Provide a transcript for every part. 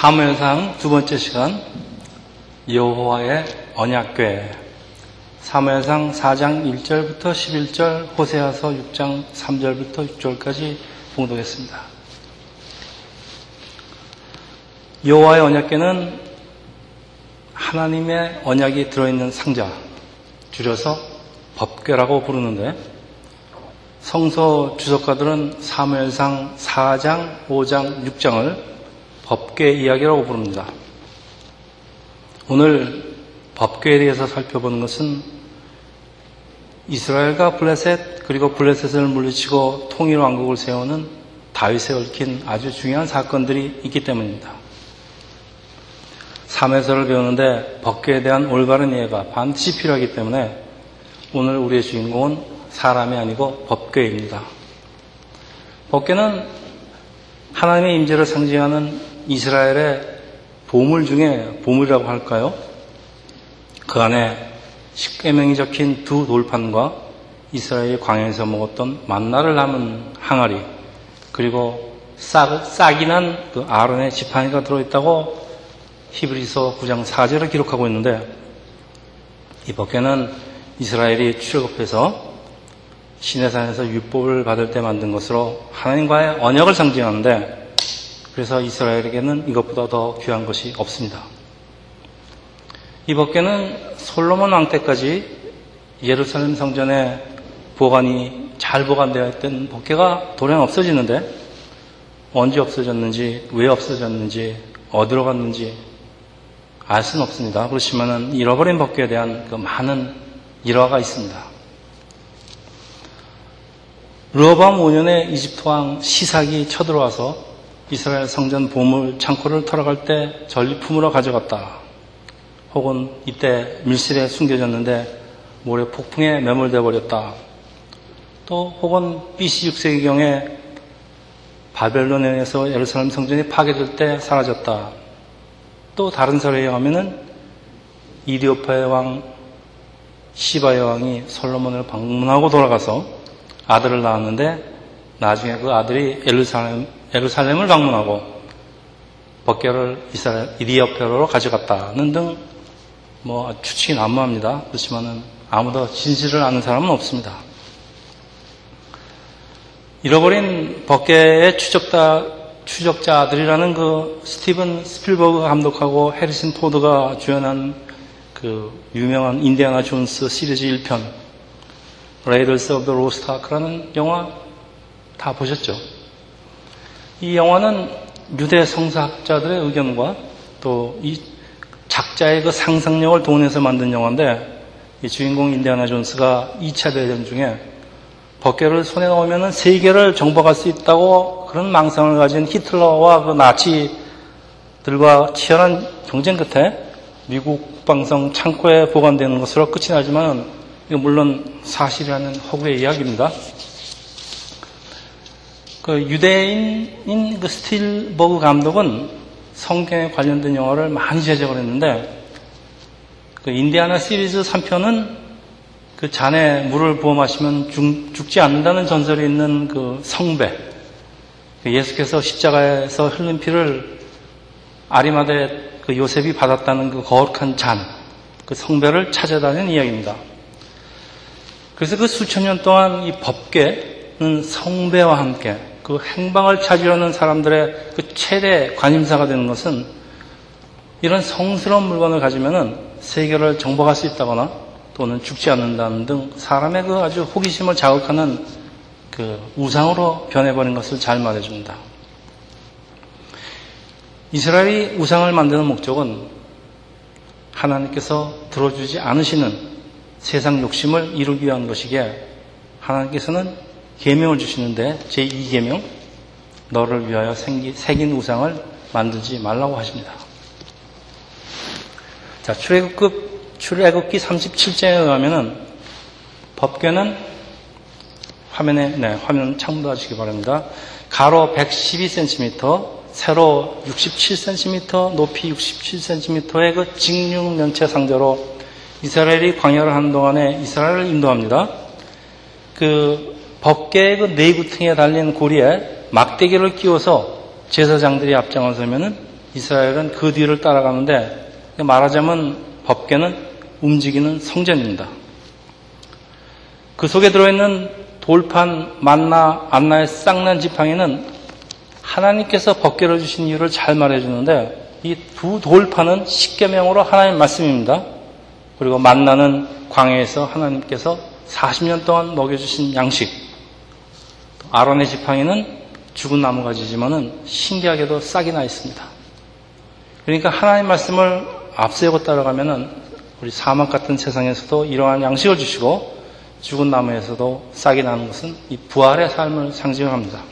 사무엘상 두 번째 시간 여호와의 언약궤 사무엘상 4장 1절부터 11절 호세아서 6장 3절부터 6절까지 봉독했습니다. 여호와의 언약궤는 하나님의 언약이 들어있는 상자 줄여서 법궤라고 부르는데 성서 주석가들은 사무엘상 4장, 5장, 6장을 법궤 이야기라고 부릅니다. 오늘 법궤에 대해서 살펴보는 것은 이스라엘과 블레셋 그리고 블레셋을 물리치고 통일 왕국을 세우는 다윗에 얽힌 아주 중요한 사건들이 있기 때문입니다. 삼해서를 배우는데 법궤에 대한 올바른 이해가 반드시 필요하기 때문에 오늘 우리의 주인공은 사람이 아니고 법궤입니다. 법궤는 하나님의 임재를 상징하는 이스라엘의 보물 중에 보물이라고 할까요? 그 안에 십계명이 적힌 두 돌판과 이스라엘 광야에서 먹었던 만나를 남은 항아리 그리고 싹, 싹이 난 그 아론의 지팡이가 들어있다고 히브리서 9장 4절을 기록하고 있는데 이 법궤는 이스라엘이 출애굽해서 시내산에서 율법을 받을 때 만든 것으로 하나님과의 언약을 상징하는데 그래서 이스라엘에게는 이것보다 더 귀한 것이 없습니다. 이 법궤는 솔로몬 왕 때까지 예루살렘 성전에 보관이 잘 보관되어 있던 법궤가 돌연 없어지는데 언제 없어졌는지 왜 없어졌는지 어디로 갔는지 알 수는 없습니다. 그렇지만 잃어버린 법궤에 대한 그 많은 일화가 있습니다. 르어밤 5년에 이집트 왕 시삭이 쳐들어와서 이스라엘 성전 보물 창고를 털어갈 때 전리품으로 가져갔다. 혹은 이때 밀실에 숨겨졌는데 모래 폭풍에 매몰돼 버렸다. 또 혹은 BC 6세기경에 바벨론에서 예루살렘 성전이 파괴될 때 사라졌다. 또 다른 설에 의하면은 이디오파의 왕 시바의 왕이 솔로몬을 방문하고 돌아가서 아들을 낳았는데 나중에 그 아들이 예루살렘, 예루살렘을 방문하고 법궤를 이스라엘 이디오파로 가져갔다는 등 뭐 추측이 난무합니다. 그렇지만은 아무도 진실을 아는 사람은 없습니다. 잃어버린 법궤의 추적자, 추적자들이라는 그 스티븐 스필버그 감독하고 해리슨 포드가 주연한 그 유명한 인디아나 존스 시리즈 1편 Raiders of the Lost Ark라는 영화 다 보셨죠? 이 영화는 유대 성서학자들의 의견과 또 이 작자의 그 상상력을 동원해서 만든 영화인데 이 주인공 인디아나 존스가 2차 대전 중에 법궤를 손에 넣으면 세계를 정복할 수 있다고 그런 망상을 가진 히틀러와 그 나치들과 치열한 경쟁 끝에 미국 국방성 창고에 보관되는 것으로 끝이 나지만 이거 물론 사실이라는 허구의 이야기입니다. 그 유대인인 그 스틸버그 감독은 성경에 관련된 영화를 많이 제작을 했는데 그 인디아나 시리즈 3편은 그 잔에 물을 부어 마시면 죽, 지 않는다는 전설이 있는 그 성배 그 예수께서 십자가에서 흘린 피를 아리마대 그 요셉이 받았다는 그 거룩한 잔, 그 성배를 찾아다니는 이야기입니다. 그래서 그 수천 년 동안 이 법궤는 성배와 함께 그 행방을 찾으려는 사람들의 그 최대 관심사가 되는 것은 이런 성스러운 물건을 가지면은 세계를 정복할 수 있다거나 또는 죽지 않는다는 등 사람의 그 아주 호기심을 자극하는 그 우상으로 변해버린 것을 잘 말해줍니다. 이스라엘이 우상을 만드는 목적은 하나님께서 들어주지 않으시는 세상 욕심을 이루기 위한 것이기에 하나님께서는 계명을 주시는데 제 2계명 너를 위하여 생기, 새긴 우상을 만들지 말라고 하십니다. 자, 출애굽급 출애굽기 37장에 의하면은 법궤는 화면에 네, 화면 참고하시기 바랍니다. 가로 112cm, 세로 67cm, 높이 67cm의 그 직육 면체 상자로 이스라엘이 광야를 하는 동안에 이스라엘을 인도합니다. 그 법계의 그 내구층에 달린 고리에 막대기를 끼워서 제사장들이 앞장을 서면은 이스라엘은 그 뒤를 따라가는데 말하자면 법계는 움직이는 성전입니다. 그 속에 들어있는 돌판, 만나, 안나의 쌍난 지팡이는 하나님께서 법계를 주신 이유를 잘 말해주는데 이 두 돌판은 십계명으로 하나님 말씀입니다. 그리고 만나는 광야에서 하나님께서 40년 동안 먹여주신 양식. 아론의 지팡이는 죽은 나무가지지만은 신기하게도 싹이 나 있습니다. 그러니까 하나님 말씀을 앞세우고 따라가면은 우리 사막 같은 세상에서도 이러한 양식을 주시고 죽은 나무에서도 싹이 나는 것은 이 부활의 삶을 상징합니다.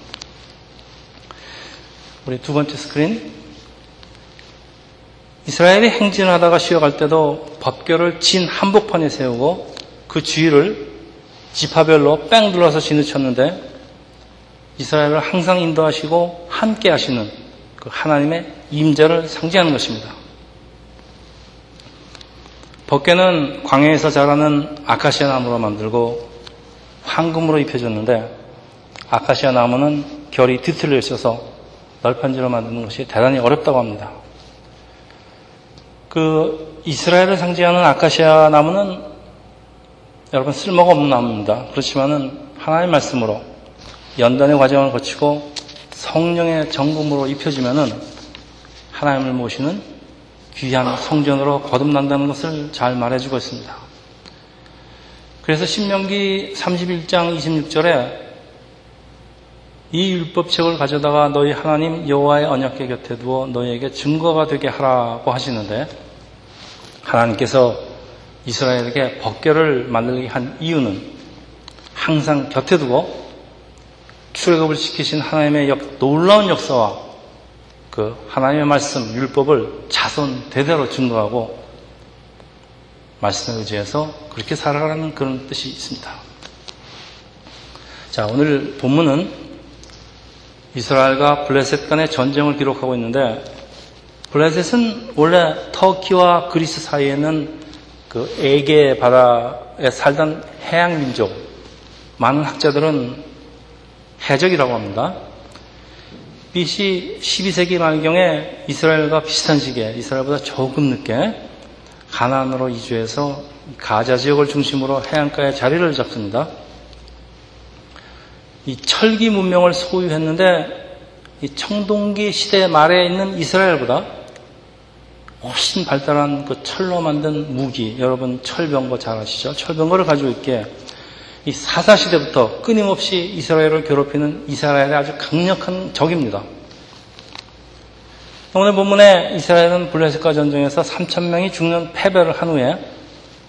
우리 두 번째 스크린. 이스라엘이 행진을 하다가 쉬어갈 때도 법궤를 진 한복판에 세우고 그 주위를 지파별로 뺑 둘러서 진을 쳤는데 이스라엘을 항상 인도하시고 함께 하시는 그 하나님의 임재를 상징하는 것입니다. 법궤는 광야에서 자라는 아카시아 나무로 만들고 황금으로 입혀졌는데 아카시아 나무는 결이 뒤틀려 있어서 널판지로 만드는 것이 대단히 어렵다고 합니다. 그 이스라엘을 상징하는 아카시아 나무는 여러분 쓸모가 없는 나무입니다. 그렇지만은 하나님의 말씀으로 연단의 과정을 거치고 성령의 정금으로 입혀지면은 하나님을 모시는 귀한 성전으로 거듭난다는 것을 잘 말해주고 있습니다. 그래서 신명기 31장 26절에 이 율법책을 가져다가 너희 하나님 여호와의 언약궤 곁에 두어 너희에게 증거가 되게 하라고 하시는데 하나님께서 이스라엘에게 법궤를 만들게 한 이유는 항상 곁에 두고 출애굽을 시키신 하나님의 역, 놀라운 역사와 그 하나님의 말씀, 율법을 자손 대대로 증거하고 말씀에 의지해서 그렇게 살아가는 그런 뜻이 있습니다. 자, 오늘 본문은 이스라엘과 블레셋 간의 전쟁을 기록하고 있는데 블레셋은 원래 터키와 그리스 사이에는 그 에게 바다에 살던 해양 민족 많은 학자들은 해적이라고 합니다. BC 12세기 말경에 이스라엘과 비슷한 시기에 이스라엘보다 조금 늦게 가나안으로 이주해서 가자 지역을 중심으로 해안가에 자리를 잡습니다. 이 철기 문명을 소유했는데 이 청동기 시대 말에 있는 이스라엘보다 훨씬 발달한 그 철로 만든 무기, 여러분 철병거 잘 아시죠? 철병거를 가지고 있기에 이 사사시대부터 끊임없이 이스라엘을 괴롭히는 이스라엘의 아주 강력한 적입니다. 오늘 본문에 이스라엘은 블레셋과 전쟁에서 3천명이 죽는 패배를 한 후에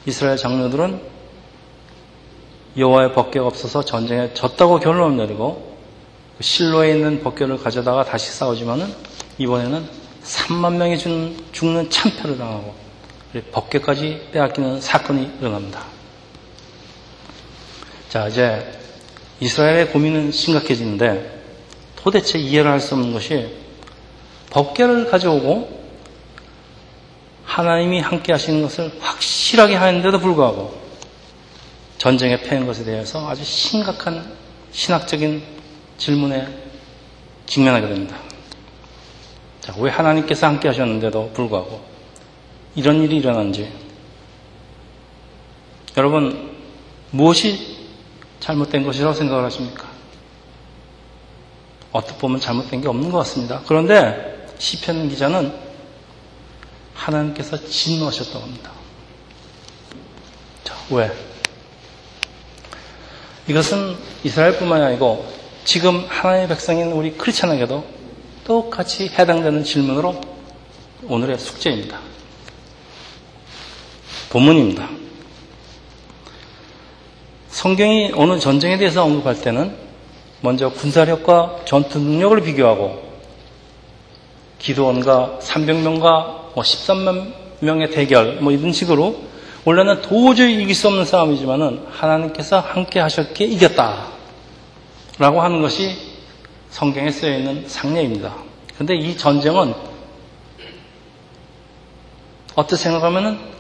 이스라엘 장로들은 여호와의 법궤가 없어서 전쟁에 졌다고 결론을 내리고 실로에 있는 법궤를 가져다가 다시 싸우지만은 이번에는 3만 명이 죽는 참패를 당하고 법궤까지 빼앗기는 사건이 일어납니다. 자, 이제 이스라엘의 고민은 심각해지는데 도대체 이해를 할 수 없는 것이 법계를 가져오고 하나님이 함께 하시는 것을 확실하게 하는데도 불구하고 전쟁에 패인 것에 대해서 아주 심각한 신학적인 질문에 직면하게 됩니다. 자, 왜 하나님께서 함께 하셨는데도 불구하고 이런 일이 일어난지 여러분 무엇이 잘못된 것이라고 생각을 하십니까? 어떻게 보면 잘못된 게 없는 것 같습니다. 그런데 시편 기자는 하나님께서 진노하셨다고 합니다. 자, 왜? 이것은 이스라엘뿐만이 아니고 지금 하나님의 백성인 우리 크리스천에게도 똑같이 해당되는 질문으로 오늘의 숙제입니다. 본문입니다. 성경이 어느 전쟁에 대해서 언급할 때는 먼저 군사력과 전투 능력을 비교하고 기도원과 300명과 뭐 13만 명의 대결 뭐 이런 식으로 원래는 도저히 이길 수 없는 싸움이지만은 하나님께서 함께 하셨기에 이겼다. 라고 하는 것이 성경에 쓰여 있는 상례입니다. 그런데 이 전쟁은 어떻게 생각하면은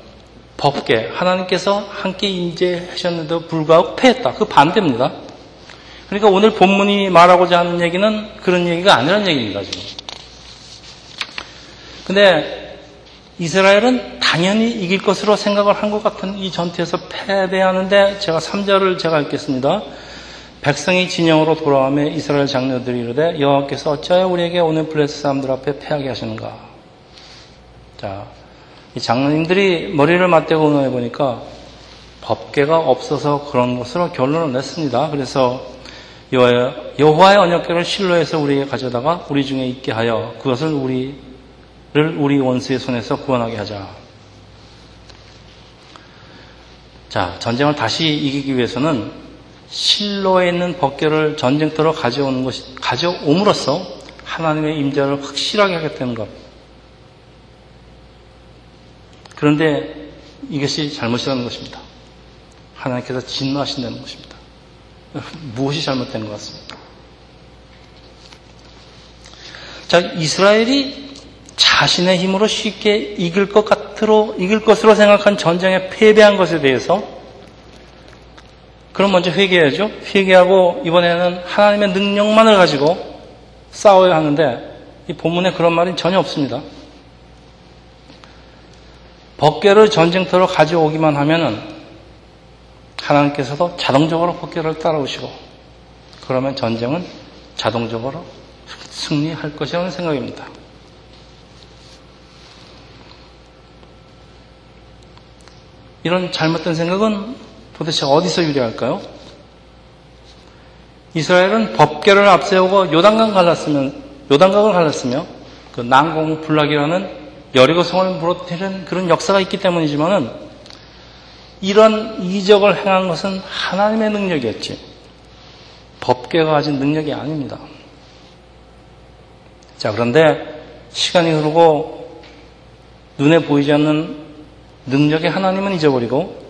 법계 하나님께서 함께 임재하셨는데도 불구하고 패했다. 그 반대입니다. 그러니까 오늘 본문이 말하고자 하는 얘기는 그런 얘기가 아니라는 얘기입니다. 지금. 근데 이스라엘은 당연히 이길 것으로 생각을 한 것 같은 이 전투에서 패배하는데 제가 3절을 제가 읽겠습니다. 백성이 진영으로 돌아오며 이스라엘 장로들이 이르되 여호와께서 어찌하여 우리에게 오늘 블레스 사람들 앞에 패하게 하시는가? 자, 이 장로님들이 머리를 맞대고 의논해 보니까 법계가 없어서 그런 것으로 결론을 냈습니다. 그래서 여호와의 언약궤를 실로에서 우리에게 가져다가 우리 중에 있게 하여 그것을 우리를 우리 원수의 손에서 구원하게 하자. 자, 전쟁을 다시 이기기 위해서는 실로에 있는 법궤를 전쟁터로 가져오는 것이 가져옴으로써 하나님의 임재를 확실하게 하겠다는 것. 그런데 이것이 잘못이라는 것입니다. 하나님께서 진노하신다는 것입니다. 무엇이 잘못된 것 같습니까? 자, 이스라엘이 자신의 힘으로 쉽게 이길 것 같으로, 이길 것으로 생각한 전쟁에 패배한 것에 대해서 그럼 먼저 회개해야죠. 회개하고 이번에는 하나님의 능력만을 가지고 싸워야 하는데 이 본문에 그런 말이 전혀 없습니다. 법계를 전쟁터로 가져오기만 하면은 하나님께서도 자동적으로 법계를 따라오시고 그러면 전쟁은 자동적으로 승리할 것이라는 생각입니다. 이런 잘못된 생각은 도대체 어디서 유래할까요? 이스라엘은 법계를 앞세우고 요단강 갈랐으면 요단강을 갈랐으며 그 난공 불락이라는 여리고 성을 무너뜨리는 그런 역사가 있기 때문이지만은 이런 이적을 행한 것은 하나님의 능력이었지. 법계가 가진 능력이 아닙니다. 자, 그런데 시간이 흐르고 눈에 보이지 않는 능력의 하나님은 잊어버리고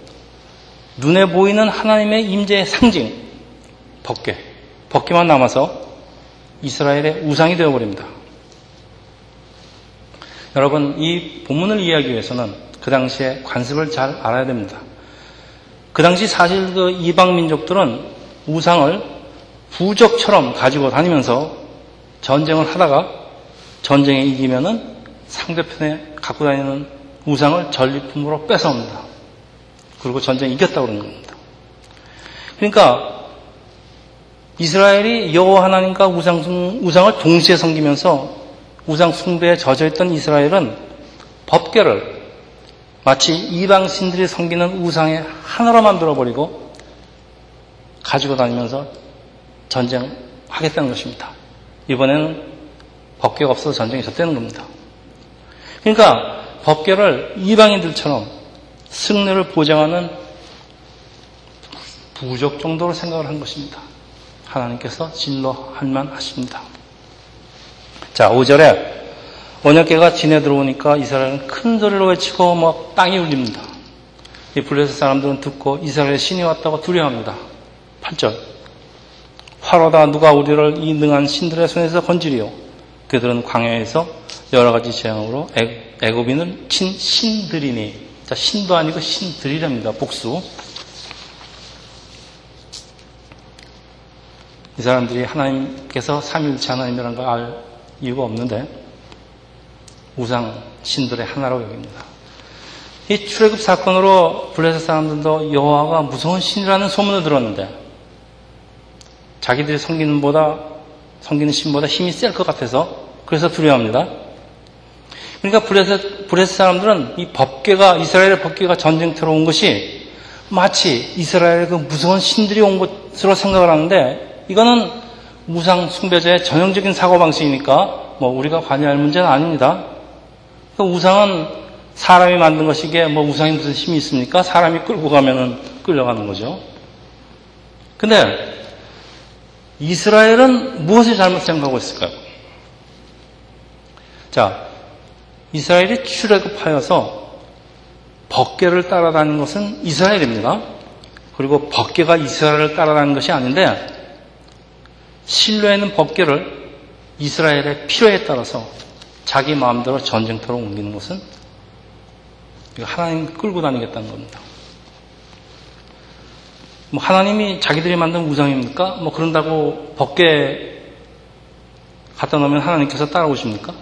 눈에 보이는 하나님의 임재의 상징, 법계, 법계만 남아서 이스라엘의 우상이 되어버립니다. 여러분, 이 본문을 이해하기 위해서는 그 당시에 관습을 잘 알아야 됩니다. 그 당시 사실 그 이방 민족들은 우상을 부적처럼 가지고 다니면서 전쟁을 하다가 전쟁에 이기면은 상대편에 갖고 다니는 우상을 전리품으로 뺏어옵니다. 그리고 전쟁에 이겼다고 그러는 겁니다. 그러니까 이스라엘이 여호와 하나님과 우상, 우상을 동시에 섬기면서 우상 숭배에 젖어있던 이스라엘은 법계를 마치 이방 신들이 섬기는 우상의 하나로 만들어 버리고 가지고 다니면서 전쟁하겠다는 것입니다. 이번에는 법계가 없어서 전쟁이 졌다는 겁니다. 그러니까 법계를 이방인들처럼 승리를 보장하는 부족 정도로 생각을 한 것입니다. 하나님께서 진로할 만 하십니다. 자, 5절에 언약계가 진에 들어오니까 이스라엘은 큰 소리로 외치고 뭐 땅이 울립니다. 이 블레셋 사람들은 듣고 이스라엘의 신이 왔다고 두려워합니다. 8절 화로다 누가 우리를 이 능한 신들의 손에서 건지리요. 그들은 광야에서 여러 가지 재앙으로 애굽인을 친 신들이니 자 신도 아니고 신들이랍니다. 복수. 이 사람들이 하나님께서 삼일체 하나님이라는 걸 알 이유가 없는데 우상 신들의 하나라고 여깁니다. 이 출애굽 사건으로 블레셋 사람들도 여호와가 무서운 신이라는 소문을 들었는데 자기들이 섬기는 보다 섬기는 신보다 힘이 셀 것 같아서 그래서 두려워합니다. 그러니까 블레셋, 블레셋 사람들은 이 법계가 이스라엘의 법계가 전쟁터로 온 것이 마치 이스라엘의 그 무서운 신들이 온 것으로 생각을 하는데 이거는 우상 숭배자의 전형적인 사고방식이니까 뭐 우리가 관여할 문제는 아닙니다. 그 우상은 사람이 만든 것이기에 뭐 우상이 무슨 힘이 있습니까? 사람이 끌고 가면은 끌려가는 거죠. 근데 이스라엘은 무엇을 잘못 생각하고 있을까요? 자, 이스라엘이 출애굽하여서 법계를 따라다니는 것은 이스라엘입니다. 그리고 법계가 이스라엘을 따라다니는 것이 아닌데 실로에는 법계를 이스라엘의 필요에 따라서 자기 마음대로 전쟁터로 옮기는 것은 하나님 끌고 다니겠다는 겁니다. 뭐 하나님이 자기들이 만든 우상입니까? 뭐 그런다고 법계 갖다 놓으면 하나님께서 따라오십니까?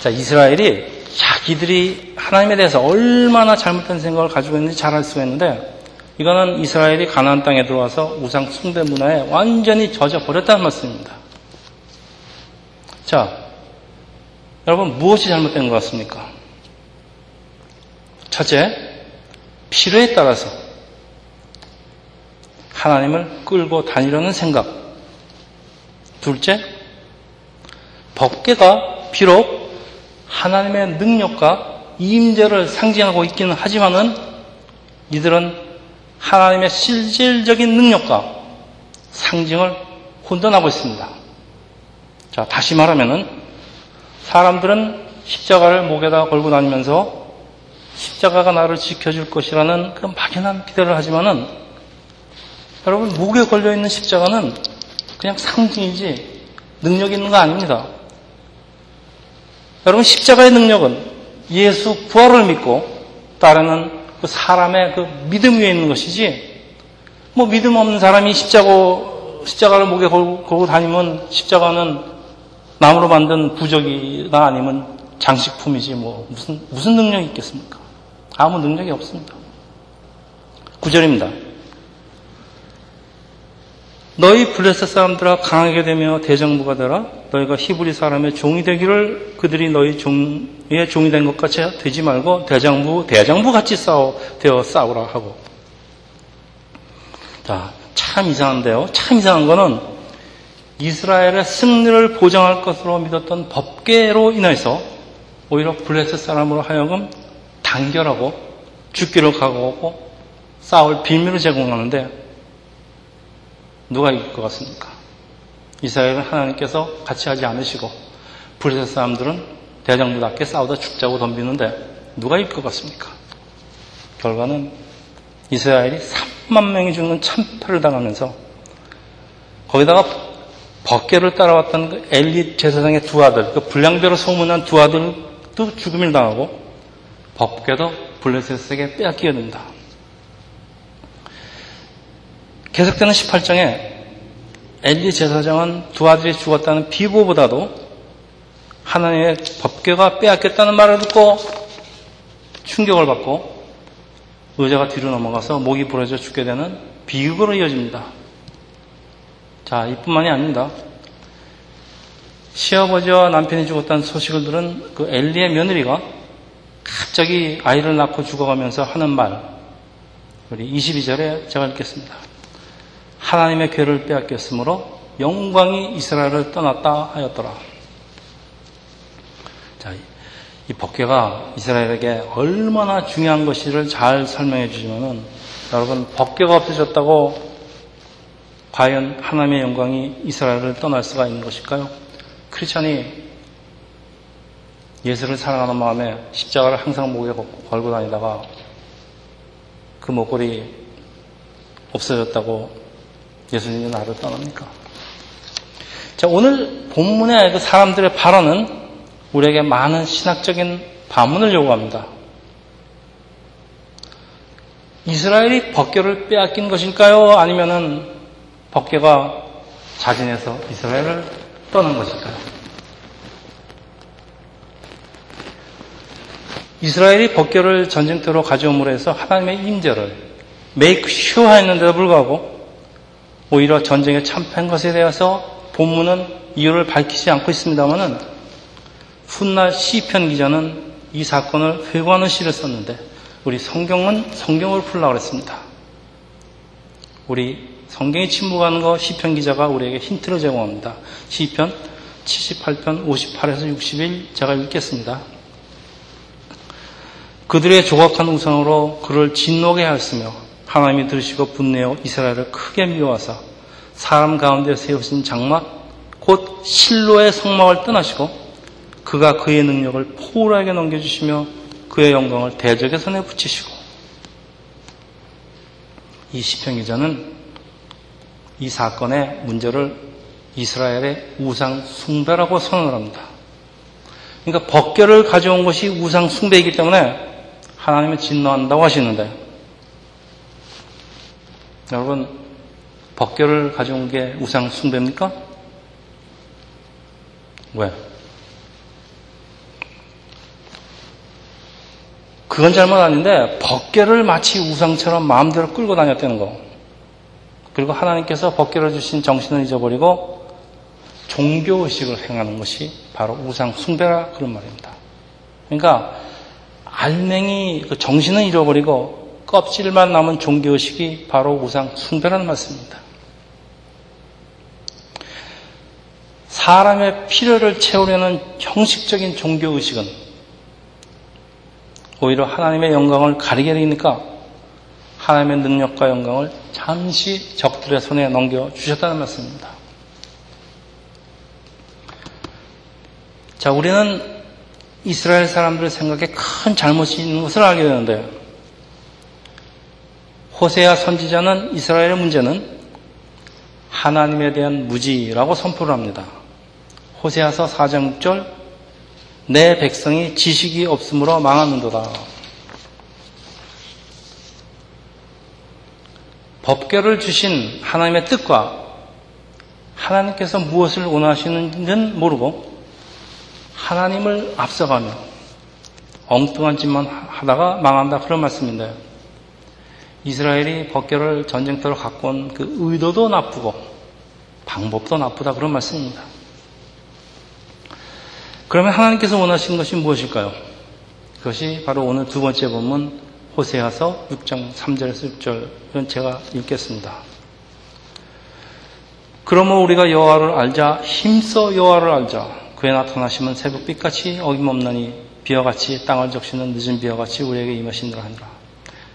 자, 이스라엘이 자기들이 하나님에 대해서 얼마나 잘못된 생각을 가지고 있는지 잘 알 수가 있는데 이거는 이스라엘이 가나안 땅에 들어와서 우상 숭배 문화에 완전히 젖어 버렸다는 말씀입니다. 자, 여러분 무엇이 잘못된 것 같습니까? 첫째, 필요에 따라서 하나님을 끌고 다니려는 생각. 둘째, 법계가 비록 하나님의 능력과 임재를 상징하고 있기는 하지만은 이들은 하나님의 실질적인 능력과 상징을 혼돈하고 있습니다. 자, 다시 말하면은 사람들은 십자가를 목에다 걸고 다니면서 십자가가 나를 지켜줄 것이라는 그 막연한 기대를 하지만은 여러분 목에 걸려 있는 십자가는 그냥 상징이지 능력 있는 거 아닙니다. 여러분 십자가의 능력은 예수 부활을 믿고 따르는 그 사람의 그 믿음 위에 있는 것이지 뭐 믿음 없는 사람이 십자가 십자가를 목에 걸고 다니면 십자가는 나무로 만든 부적이나 아니면 장식품이지 뭐 무슨 무슨 능력이 있겠습니까? 아무 능력이 없습니다. 구절입니다. 너희 블레셋 사람들아 강하게 되며 대정부가 되라. 너희가 히브리 사람의 종이 되기를 그들이 너희 종의 종이 된 것 같이 되지 말고 대장부 대장부 같이 싸워 되어 싸우라 하고. 자, 참 이상한데요. 참 이상한 거는 이스라엘의 승리를 보장할 것으로 믿었던 법계로 인해서 오히려 블레셋 사람으로 하여금 단결하고 죽기를 각오하고 싸울 비밀을 제공하는데 누가 이길 것 같습니까? 이스라엘은 하나님께서 같이 하지 않으시고 브레셋 사람들은 대장부답게 싸우다 죽자고 덤비는데 누가 이길 것 같습니까? 결과는 이스라엘이 3만 명이 죽는 참패를 당하면서 거기다가 법계를 따라왔던 그 엘리 제사장의 두 아들, 그 불량배로 소문난 두 아들도 죽음을 당하고 법계도 블레셋에게 빼앗기게 됩니다. 계속되는 18장에 엘리 제사장은 두 아들이 죽었다는 비보보다도 하나님의 법궤가 빼앗겼다는 말을 듣고 충격을 받고 의자가 뒤로 넘어가서 목이 부러져 죽게 되는 비극으로 이어집니다. 자, 이뿐만이 아닙니다. 시아버지와 남편이 죽었다는 소식을 들은 그 엘리의 며느리가 갑자기 아이를 낳고 죽어가면서 하는 말, 우리 22절에 제가 읽겠습니다. 하나님의 괴를 빼앗겼으므로 영광이 이스라엘을 떠났다 하였더라. 자, 이 법궤가 이스라엘에게 얼마나 중요한 것인지를 잘 설명해 주시면은 여러분 법궤가 없어졌다고 과연 하나님의 영광이 이스라엘을 떠날 수가 있는 것일까요? 크리스천이 예수를 사랑하는 마음에 십자가를 항상 목에 걸고 다니다가 그 목걸이 없어졌다고 예수님이 나를 떠납니까? 자, 오늘 본문의 그 사람들의 발언은 우리에게 많은 신학적인 반문을 요구합니다. 이스라엘이 법궤를 빼앗긴 것일까요? 아니면은 법궤가 자진해서 이스라엘을 떠난 것일까요? 이스라엘이 법궤를 전쟁터로 가져옴으로 해서 하나님의 임재를 메이크 슈어 했는데도 불구하고 오히려 전쟁에 참패한 것에 대해서 본문은 이유를 밝히지 않고 있습니다만은 훗날 시편 기자는 이 사건을 회고하는 시를 썼는데 우리 성경은 성경을 풀라고 그랬습니다. 우리 성경이 침묵하는 거 시편 기자가 우리에게 힌트를 제공합니다. 시편 78편 58에서 61 제가 읽겠습니다. 그들의 조각한 우상으로 그를 진노하게 하였으며 하나님이 들으시고 분내어 이스라엘을 크게 미워하사 사람 가운데 세우신 장막 곧 실로의 성막을 떠나시고 그가 그의 능력을 포울하게 넘겨주시며 그의 영광을 대적의 손에 붙이시고 이 시편 기자는 이 사건의 문제를 이스라엘의 우상 숭배라고 선언을 합니다. 그러니까 법결을 가져온 것이 우상 숭배이기 때문에 하나님을 진노한다고 하시는데 여러분, 법결을 가져온 게 우상 숭배입니까? 왜? 그건 잘못 아닌데 법계를 마치 우상처럼 마음대로 끌고 다녔다는 거. 그리고 하나님께서 법계를 주신 정신을 잊어버리고 종교 의식을 행하는 것이 바로 우상 숭배라 그런 말입니다. 그러니까 알맹이 그 정신을 잃어버리고 껍질만 남은 종교의식이 바로 우상 숭배라는 말씀입니다. 사람의 필요를 채우려는 형식적인 종교의식은 오히려 하나님의 영광을 가리게 되니까 하나님의 능력과 영광을 잠시 적들의 손에 넘겨주셨다는 말씀입니다. 자, 우리는 이스라엘 사람들의 생각에 큰 잘못이 있는 것을 알게 되는데, 호세아 선지자는 이스라엘의 문제는 하나님에 대한 무지라고 선포를 합니다. 호세아서 4장 6절 내 백성이 지식이 없으므로 망하는도다. 법계를 주신 하나님의 뜻과 하나님께서 무엇을 원하시는지는 모르고 하나님을 앞서가며 엉뚱한 짓만 하다가 망한다 그런 말씀인데 이스라엘이 법계를 전쟁터로 갖고 온 그 의도도 나쁘고 방법도 나쁘다 그런 말씀입니다. 그러면 하나님께서 원하신 것이 무엇일까요? 그것이 바로 오늘 두 번째 본문 호세아서 6장 3절에서 6절 이건 제가 읽겠습니다. 그러므로 우리가 여호와를 알자 힘써 여호와를 알자 그의 나타나심은 새벽빛같이 어김없나니 비와같이 땅을 적시는 늦은 비와같이 우리에게 임하시느라 하니라.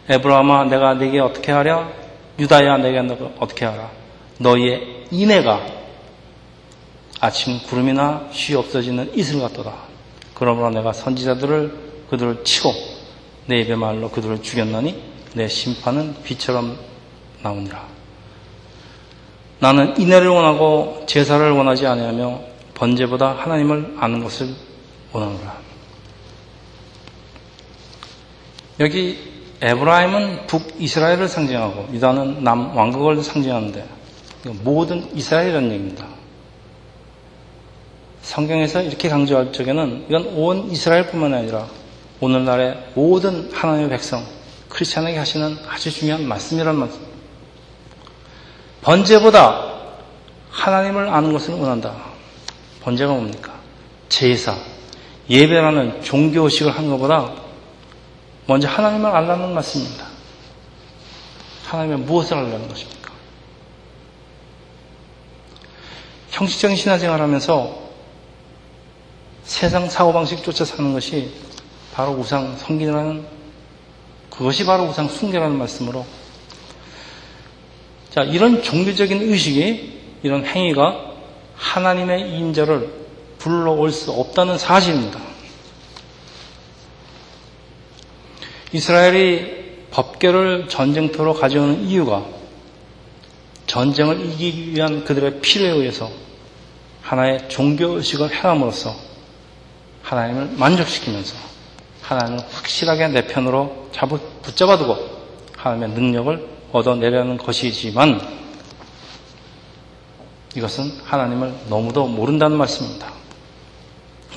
에브라함아 내가 네게 어떻게 하랴? 유다야 내게 어떻게 하라? 너희의 인애가 아침 구름이나 쉬 없어지는 이슬 같도다. 그러므로 내가 선지자들을 그들을 치고 내 입의 말로 그들을 죽였나니 내 심판은 비처럼 나오니라. 나는 인애를 원하고 제사를 원하지 아니하며 번제보다 하나님을 아는 것을 원하노라. 여기 에브라임은 북이스라엘을 상징하고 유다는 남 왕국을 상징하는데 모든 이스라엘이라는 얘기입니다. 성경에서 이렇게 강조할 적에는 이건 온 이스라엘뿐만 아니라 오늘날의 모든 하나님의 백성, 크리스찬에게 하시는 아주 중요한 말씀이라는 말씀. 번제보다 하나님을 아는 것을 원한다. 번제가 뭡니까? 제사, 예배라는 종교의식을 하는 것보다 먼저 하나님을 알라는 말씀입니다. 하나님의 무엇을 알라는 것입니까? 형식적인 신화생활 하면서 세상 사고방식 쫓아 사는 것이 바로 우상 성기라는 그것이 바로 우상 숭배라는 말씀으로 자 이런 종교적인 의식이 이런 행위가 하나님의 인자를 불러올 수 없다는 사실입니다. 이스라엘이 법계를 전쟁터로 가져오는 이유가 전쟁을 이기기 위한 그들의 필요에 의해서 하나의 종교의식을 해함으로써 하나님을 만족시키면서 하나님을 확실하게 내 편으로 잡 붙잡아두고 하나님의 능력을 얻어내려는 것이지만 이것은 하나님을 너무도 모른다는 말씀입니다.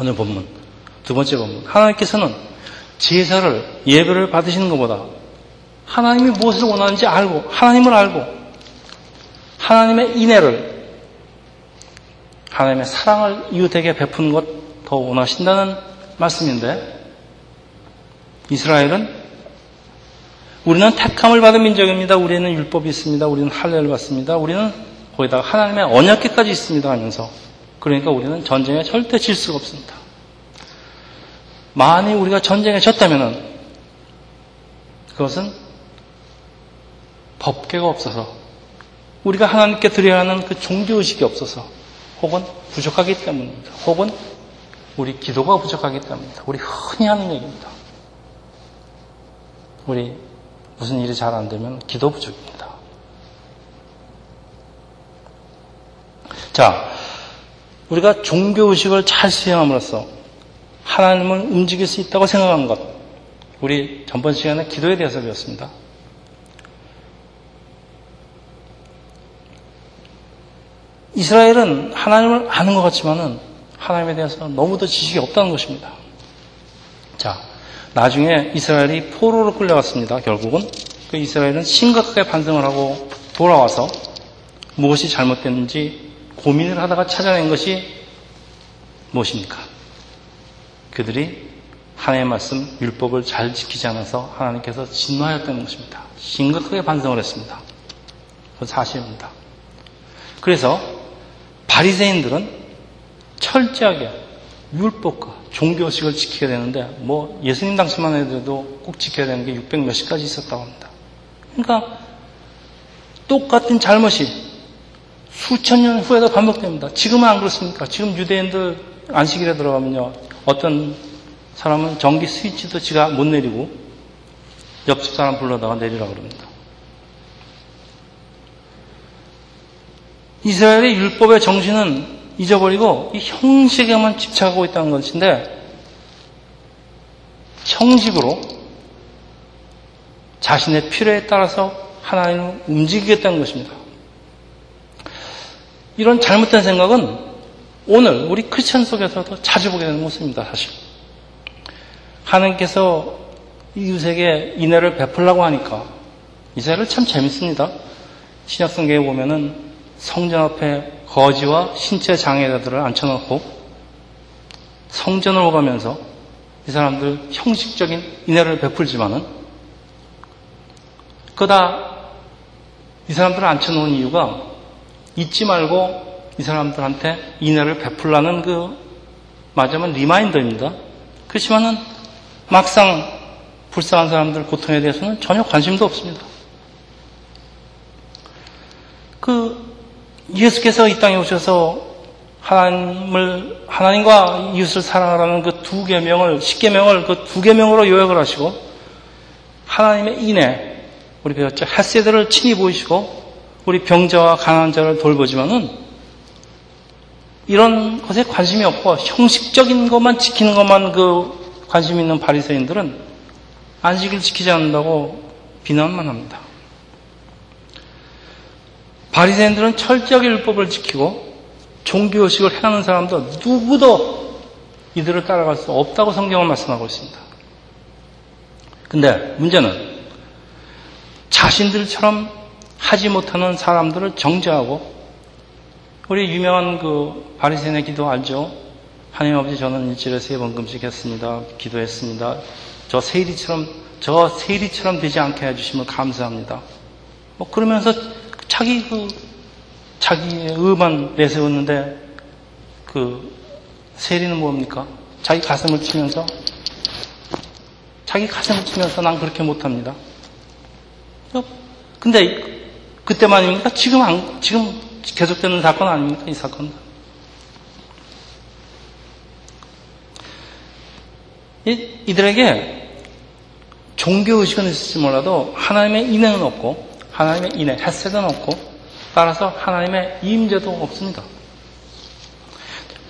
오늘 본문 두 번째 본문 하나님께서는 제사를 예배를 받으시는 것보다 하나님이 무엇을 원하는지 알고 하나님을 알고 하나님의 인애를 하나님의 사랑을 이웃에게 베푸는 것 더 원하신다는 말씀인데 이스라엘은 우리는 택함을 받은 민족입니다. 우리는 율법이 있습니다. 우리는 할례를 받습니다. 우리는 거기다가 하나님의 언약계까지 있습니다 하면서 그러니까 우리는 전쟁에 절대 질 수가 없습니다. 만일 우리가 전쟁에 졌다면 그것은 법계가 없어서 우리가 하나님께 드려야 하는 그 종교의식이 없어서 혹은 부족하기 때문입니다. 혹은 우리 기도가 부족하기 때문입니다. 우리 흔히 하는 얘기입니다. 우리 무슨 일이 잘 안 되면 기도 부족입니다. 자, 우리가 종교의식을 잘 수행함으로써 하나님을 움직일 수 있다고 생각한 것. 우리 전번 시간에 기도에 대해서 배웠습니다. 이스라엘은 하나님을 아는 것 같지만은 하나님에 대해서 너무도 지식이 없다는 것입니다. 자, 나중에 이스라엘이 포로로 끌려갔습니다. 결국은 그 이스라엘은 심각하게 반성을 하고 돌아와서 무엇이 잘못됐는지 고민을 하다가 찾아낸 것이 무엇입니까? 그들이 하나님의 말씀, 율법을 잘 지키지 않아서 하나님께서 진노하였다는 것입니다. 심각하게 반성을 했습니다. 그건 사실입니다. 그래서 바리새인들은 철저하게 율법과 종교식을 지켜야 되는데 뭐 예수님 당시만 해도 꼭 지켜야 되는 게 600 몇십 가지 있었다고 합니다. 그러니까 똑같은 잘못이 수천 년 후에도 반복됩니다. 지금은 안 그렇습니까? 지금 유대인들 안식일에 들어가면요. 어떤 사람은 전기 스위치도 지가 못 내리고 옆집 사람 불러다가 내리라 그럽니다. 이스라엘의 율법의 정신은 잊어버리고 이 형식에만 집착하고 있다는 것인데 형식으로 자신의 필요에 따라서 하나님을 움직이겠다는 것입니다. 이런 잘못된 생각은 오늘 우리 크리스천 속에서도 자주 보게 되는 모습입니다, 사실. 하나님께서 이웃에게 인애를 베풀라고 하니까 이스라엘은 참 재밌습니다. 신약성경에 보면은 성전 앞에 거지와 신체 장애자들을 앉혀놓고 성전을 오가면서 이 사람들 형식적인 인애를 베풀지만은 그다 이 사람들을 앉혀놓은 이유가 잊지 말고 이 사람들한테 인애를 베풀라는 그 맞으면 reminder입니다. 그렇지만은 막상 불쌍한 사람들 고통에 대해서는 전혀 관심도 없습니다. 그 예수께서 이 땅에 오셔서 하나님을 하나님과 이웃을 사랑하라는 그 두 계명을 십계명을 그 두 계명으로 요약을 하시고 하나님의 인애 우리 배웠죠 햇세들을 친히 보이시고 우리 병자와 가난한 자를 돌보지만은 이런 것에 관심이 없고 형식적인 것만 지키는 것만 그 관심 있는 바리새인들은 안식을 지키지 않는다고 비난만 합니다. 바리새인들은 철저하게 율법을 지키고 종교의식을 해하는 사람도 누구도 이들을 따라갈 수 없다고 성경은 말씀하고 있습니다. 근데 문제는 자신들처럼 하지 못하는 사람들을 정죄하고 우리 유명한 그 바리새인의 기도 알죠? 하나님 아버지 저는 일주일에 세 번 금식했습니다. 기도했습니다. 저 세리처럼 저 세리처럼 되지 않게 해주시면 감사합니다. 뭐 그러면서 자기 그 자기의 의만 내세웠는데 그 세리는 뭡니까? 자기 가슴을 치면서 자기 가슴을 치면서 난 그렇게 못합니다. 어? 근데 그때만입니까? 지금 안, 지금 계속되는 사건 아닙니까? 이 사건. 이, 이들에게 종교 의식은 있을지 몰라도 하나님의 인행은 없고 하나님의 인해, 햇새도 없고 따라서 하나님의 임재도 없습니다.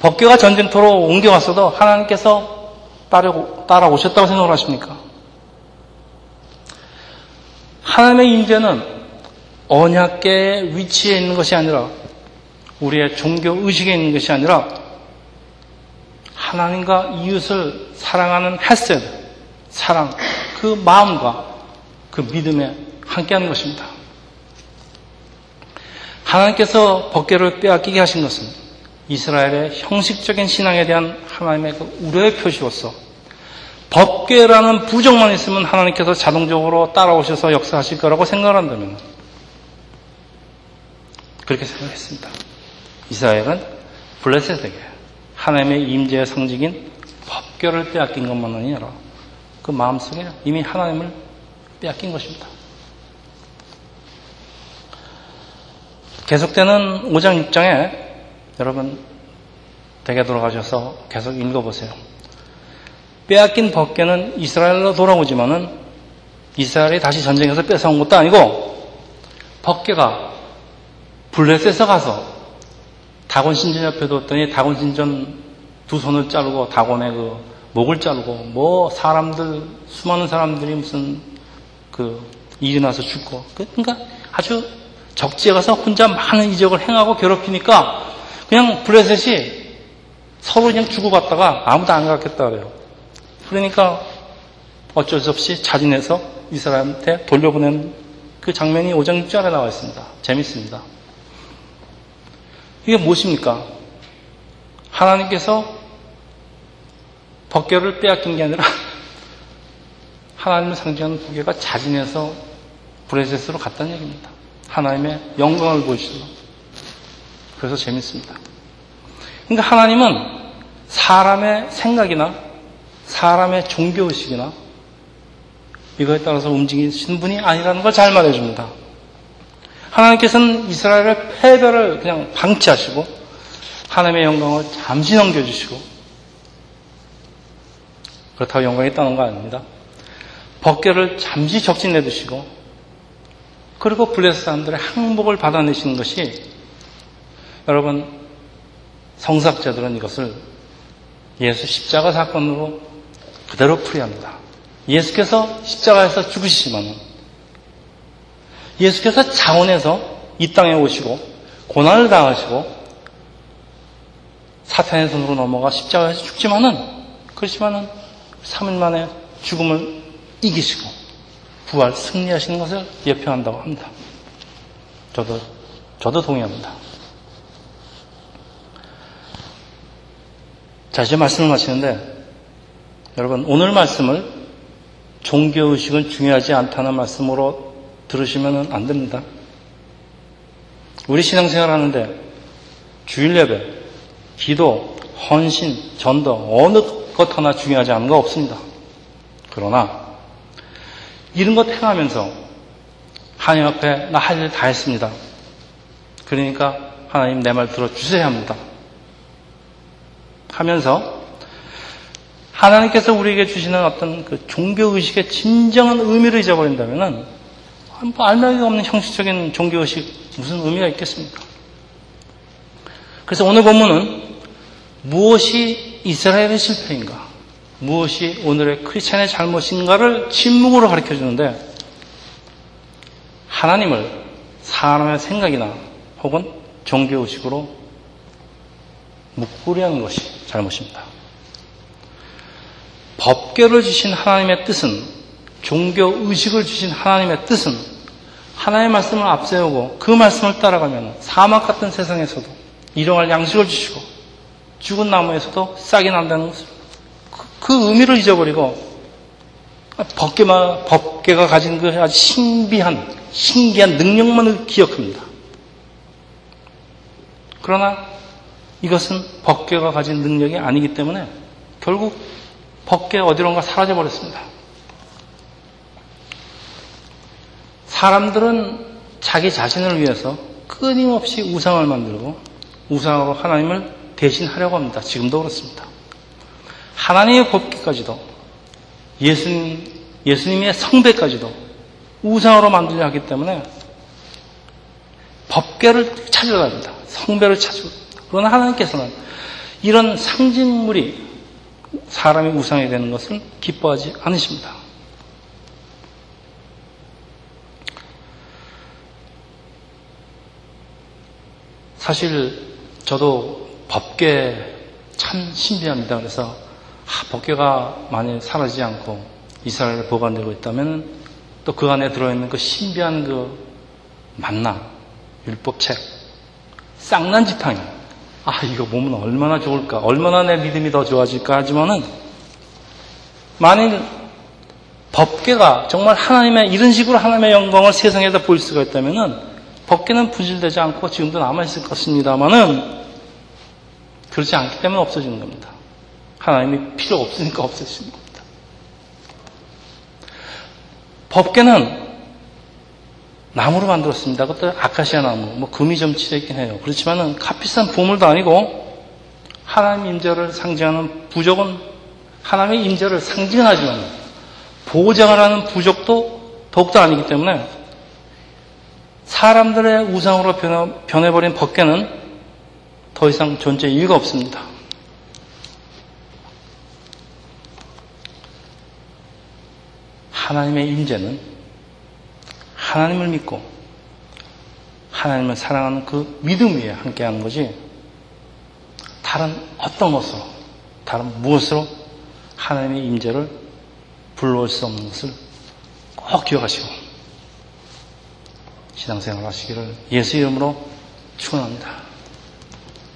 법궤가 전쟁터로 옮겨갔어도 하나님께서 따라오셨다고 생각을 하십니까? 하나님의 임재는 언약계의 위치에 있는 것이 아니라 우리의 종교 의식에 있는 것이 아니라 하나님과 이웃을 사랑하는 햇셋, 사랑, 그 마음과 그 믿음에 함께하는 것입니다. 하나님께서 법계를 빼앗기게 하신 것은 이스라엘의 형식적인 신앙에 대한 하나님의 그 우려의 표시로서 법계라는 부정만 있으면 하나님께서 자동적으로 따라오셔서 역사하실 거라고 생각한다면 그렇게 생각했습니다. 이스라엘은 블레셋에게 하나님의 임재의 상징인 법계를 빼앗긴 것만 아니라 그 마음속에 이미 하나님을 빼앗긴 것입니다. 계속되는 5장 6장에 여러분 댁에 돌아가셔서 계속 읽어보세요. 빼앗긴 법계는 이스라엘로 돌아오지만은 이스라엘이 다시 전쟁에서 뺏어온 것도 아니고 법계가 블레셋에 가서 다곤 신전 옆에 뒀더니 다곤 신전 두 손을 자르고 다곤의 그 목을 자르고 뭐 사람들 수많은 사람들이 무슨 그 일어나서 죽고 그러니까 아주 적지에 가서 혼자 많은 이적을 행하고 괴롭히니까 그냥 블레셋이 서로 그냥 주고받다가 아무도 안 갔겠다 그래요. 그러니까 어쩔 수 없이 자진해서 이스라엘한테 돌려보낸 그 장면이 5장 6절에 나와 있습니다. 재밌습니다. 이게 무엇입니까? 하나님께서 법궤를 빼앗긴 게 아니라 하나님을 상징하는 부계가 자진해서 브레셋으로 갔다는 얘기입니다. 하나님의 영광을 보여주시고 그래서 재밌습니다. 그러니까 하나님은 사람의 생각이나 사람의 종교의식이나 이거에 따라서 움직이시는 분이 아니라는 걸 잘 말해줍니다. 하나님께서는 이스라엘의 패배를 그냥 방치하시고 하나님의 영광을 잠시 넘겨주시고 그렇다고 영광이 있다는 거 아닙니다. 법계를 잠시 적신내 두시고 그리고 블레스 사람들의 항복을 받아내시는 것이 여러분 성사학자들은 이것을 예수 십자가 사건으로 그대로 풀이합니다. 예수께서 십자가에서 죽으시지만 예수께서 자원에서 이 땅에 오시고 고난을 당하시고 사탄의 손으로 넘어가 십자가에서 죽지만은 그렇지만은 3일 만에 죽음을 이기시고 부활 승리하시는 것을 예표한다고 합니다. 저도 저도 동의합니다. 자 이제 말씀을 마치는데 여러분 오늘 말씀을 종교의식은 중요하지 않다는 말씀으로 들으시면 안 됩니다. 우리 신앙생활 하는데 주일 예배, 기도, 헌신, 전도 어느 것 하나 중요하지 않은 거 없습니다. 그러나 이런 것 행하면서 하나님 앞에 나 할 일 다 했습니다. 그러니까 하나님 내 말 들어주셔야 합니다. 하면서 하나님께서 우리에게 주시는 어떤 그 종교의식의 진정한 의미를 잊어버린다면 뭐 알마기가 없는 형식적인 종교의식 무슨 의미가 있겠습니까? 그래서 오늘 본문은 무엇이 이스라엘의 실패인가? 무엇이 오늘의 크리스찬의 잘못인가를 침묵으로 가르쳐 주는데 하나님을 사람의 생각이나 혹은 종교의식으로 묵구리하는 것이 잘못입니다. 법계를 주신 하나님의 뜻은 종교 의식을 주신 하나님의 뜻은 하나님의 말씀을 앞세우고 그 말씀을 따라가면 사막 같은 세상에서도 일용할 양식을 주시고 죽은 나무에서도 싹이 난다는 것을 그, 그 의미를 잊어버리고 법계만 법계가 가진 그 아주 신비한 신기한 능력만을 기억합니다. 그러나 이것은 법계가 가진 능력이 아니기 때문에 결국 법계 어디론가 사라져 버렸습니다. 사람들은 자기 자신을 위해서 끊임없이 우상을 만들고 우상으로 하나님을 대신하려고 합니다. 지금도 그렇습니다. 하나님의 법계까지도 예수님, 예수님의 성배까지도 우상으로 만들려 하기 때문에 법계를 찾으려 합니다. 성배를 찾으려 그러나 하나님께서는 이런 상징물이 사람이 우상이 되는 것을 기뻐하지 않으십니다. 사실 저도 법계 참 신비합니다. 그래서 아, 법계가 만일 사라지지 않고 이스라엘에 보관되고 있다면 또 그 안에 들어있는 그 신비한 그 만나 율법책 쌍난 지팡이. 아 이거 보면 얼마나 좋을까? 얼마나 내 믿음이 더 좋아질까? 하지만은 만일 법계가 정말 하나님의 이런 식으로 하나님의 영광을 세상에다 보일 수가 있다면은 법계는 부질되지 않고 지금도 남아있을 것입니다만은 그렇지 않기 때문에 없어지는 겁니다. 하나님이 필요 없으니까 없어지는 겁니다. 법계는 나무로 만들었습니다. 그것도 아카시아 나무, 뭐 금이 좀 칠해 있긴 해요. 그렇지만은 값비싼 보물도 아니고 하나님 임재를 상징하는 부족은 하나님의 임재를 상징하지만 보장을 하는 부족도 더욱더 아니기 때문에 사람들의 우상으로 변해버린 법계는 더 이상 존재 이유가 없습니다. 하나님의 임재는 하나님을 믿고 하나님을 사랑하는 그 믿음 위에 함께하는 거지 다른 어떤 것으로 다른 무엇으로 하나님의 임재를 불러올 수 없는 것을 꼭 기억하시고 신앙생활 하시기를 예수 이름으로 축원합니다.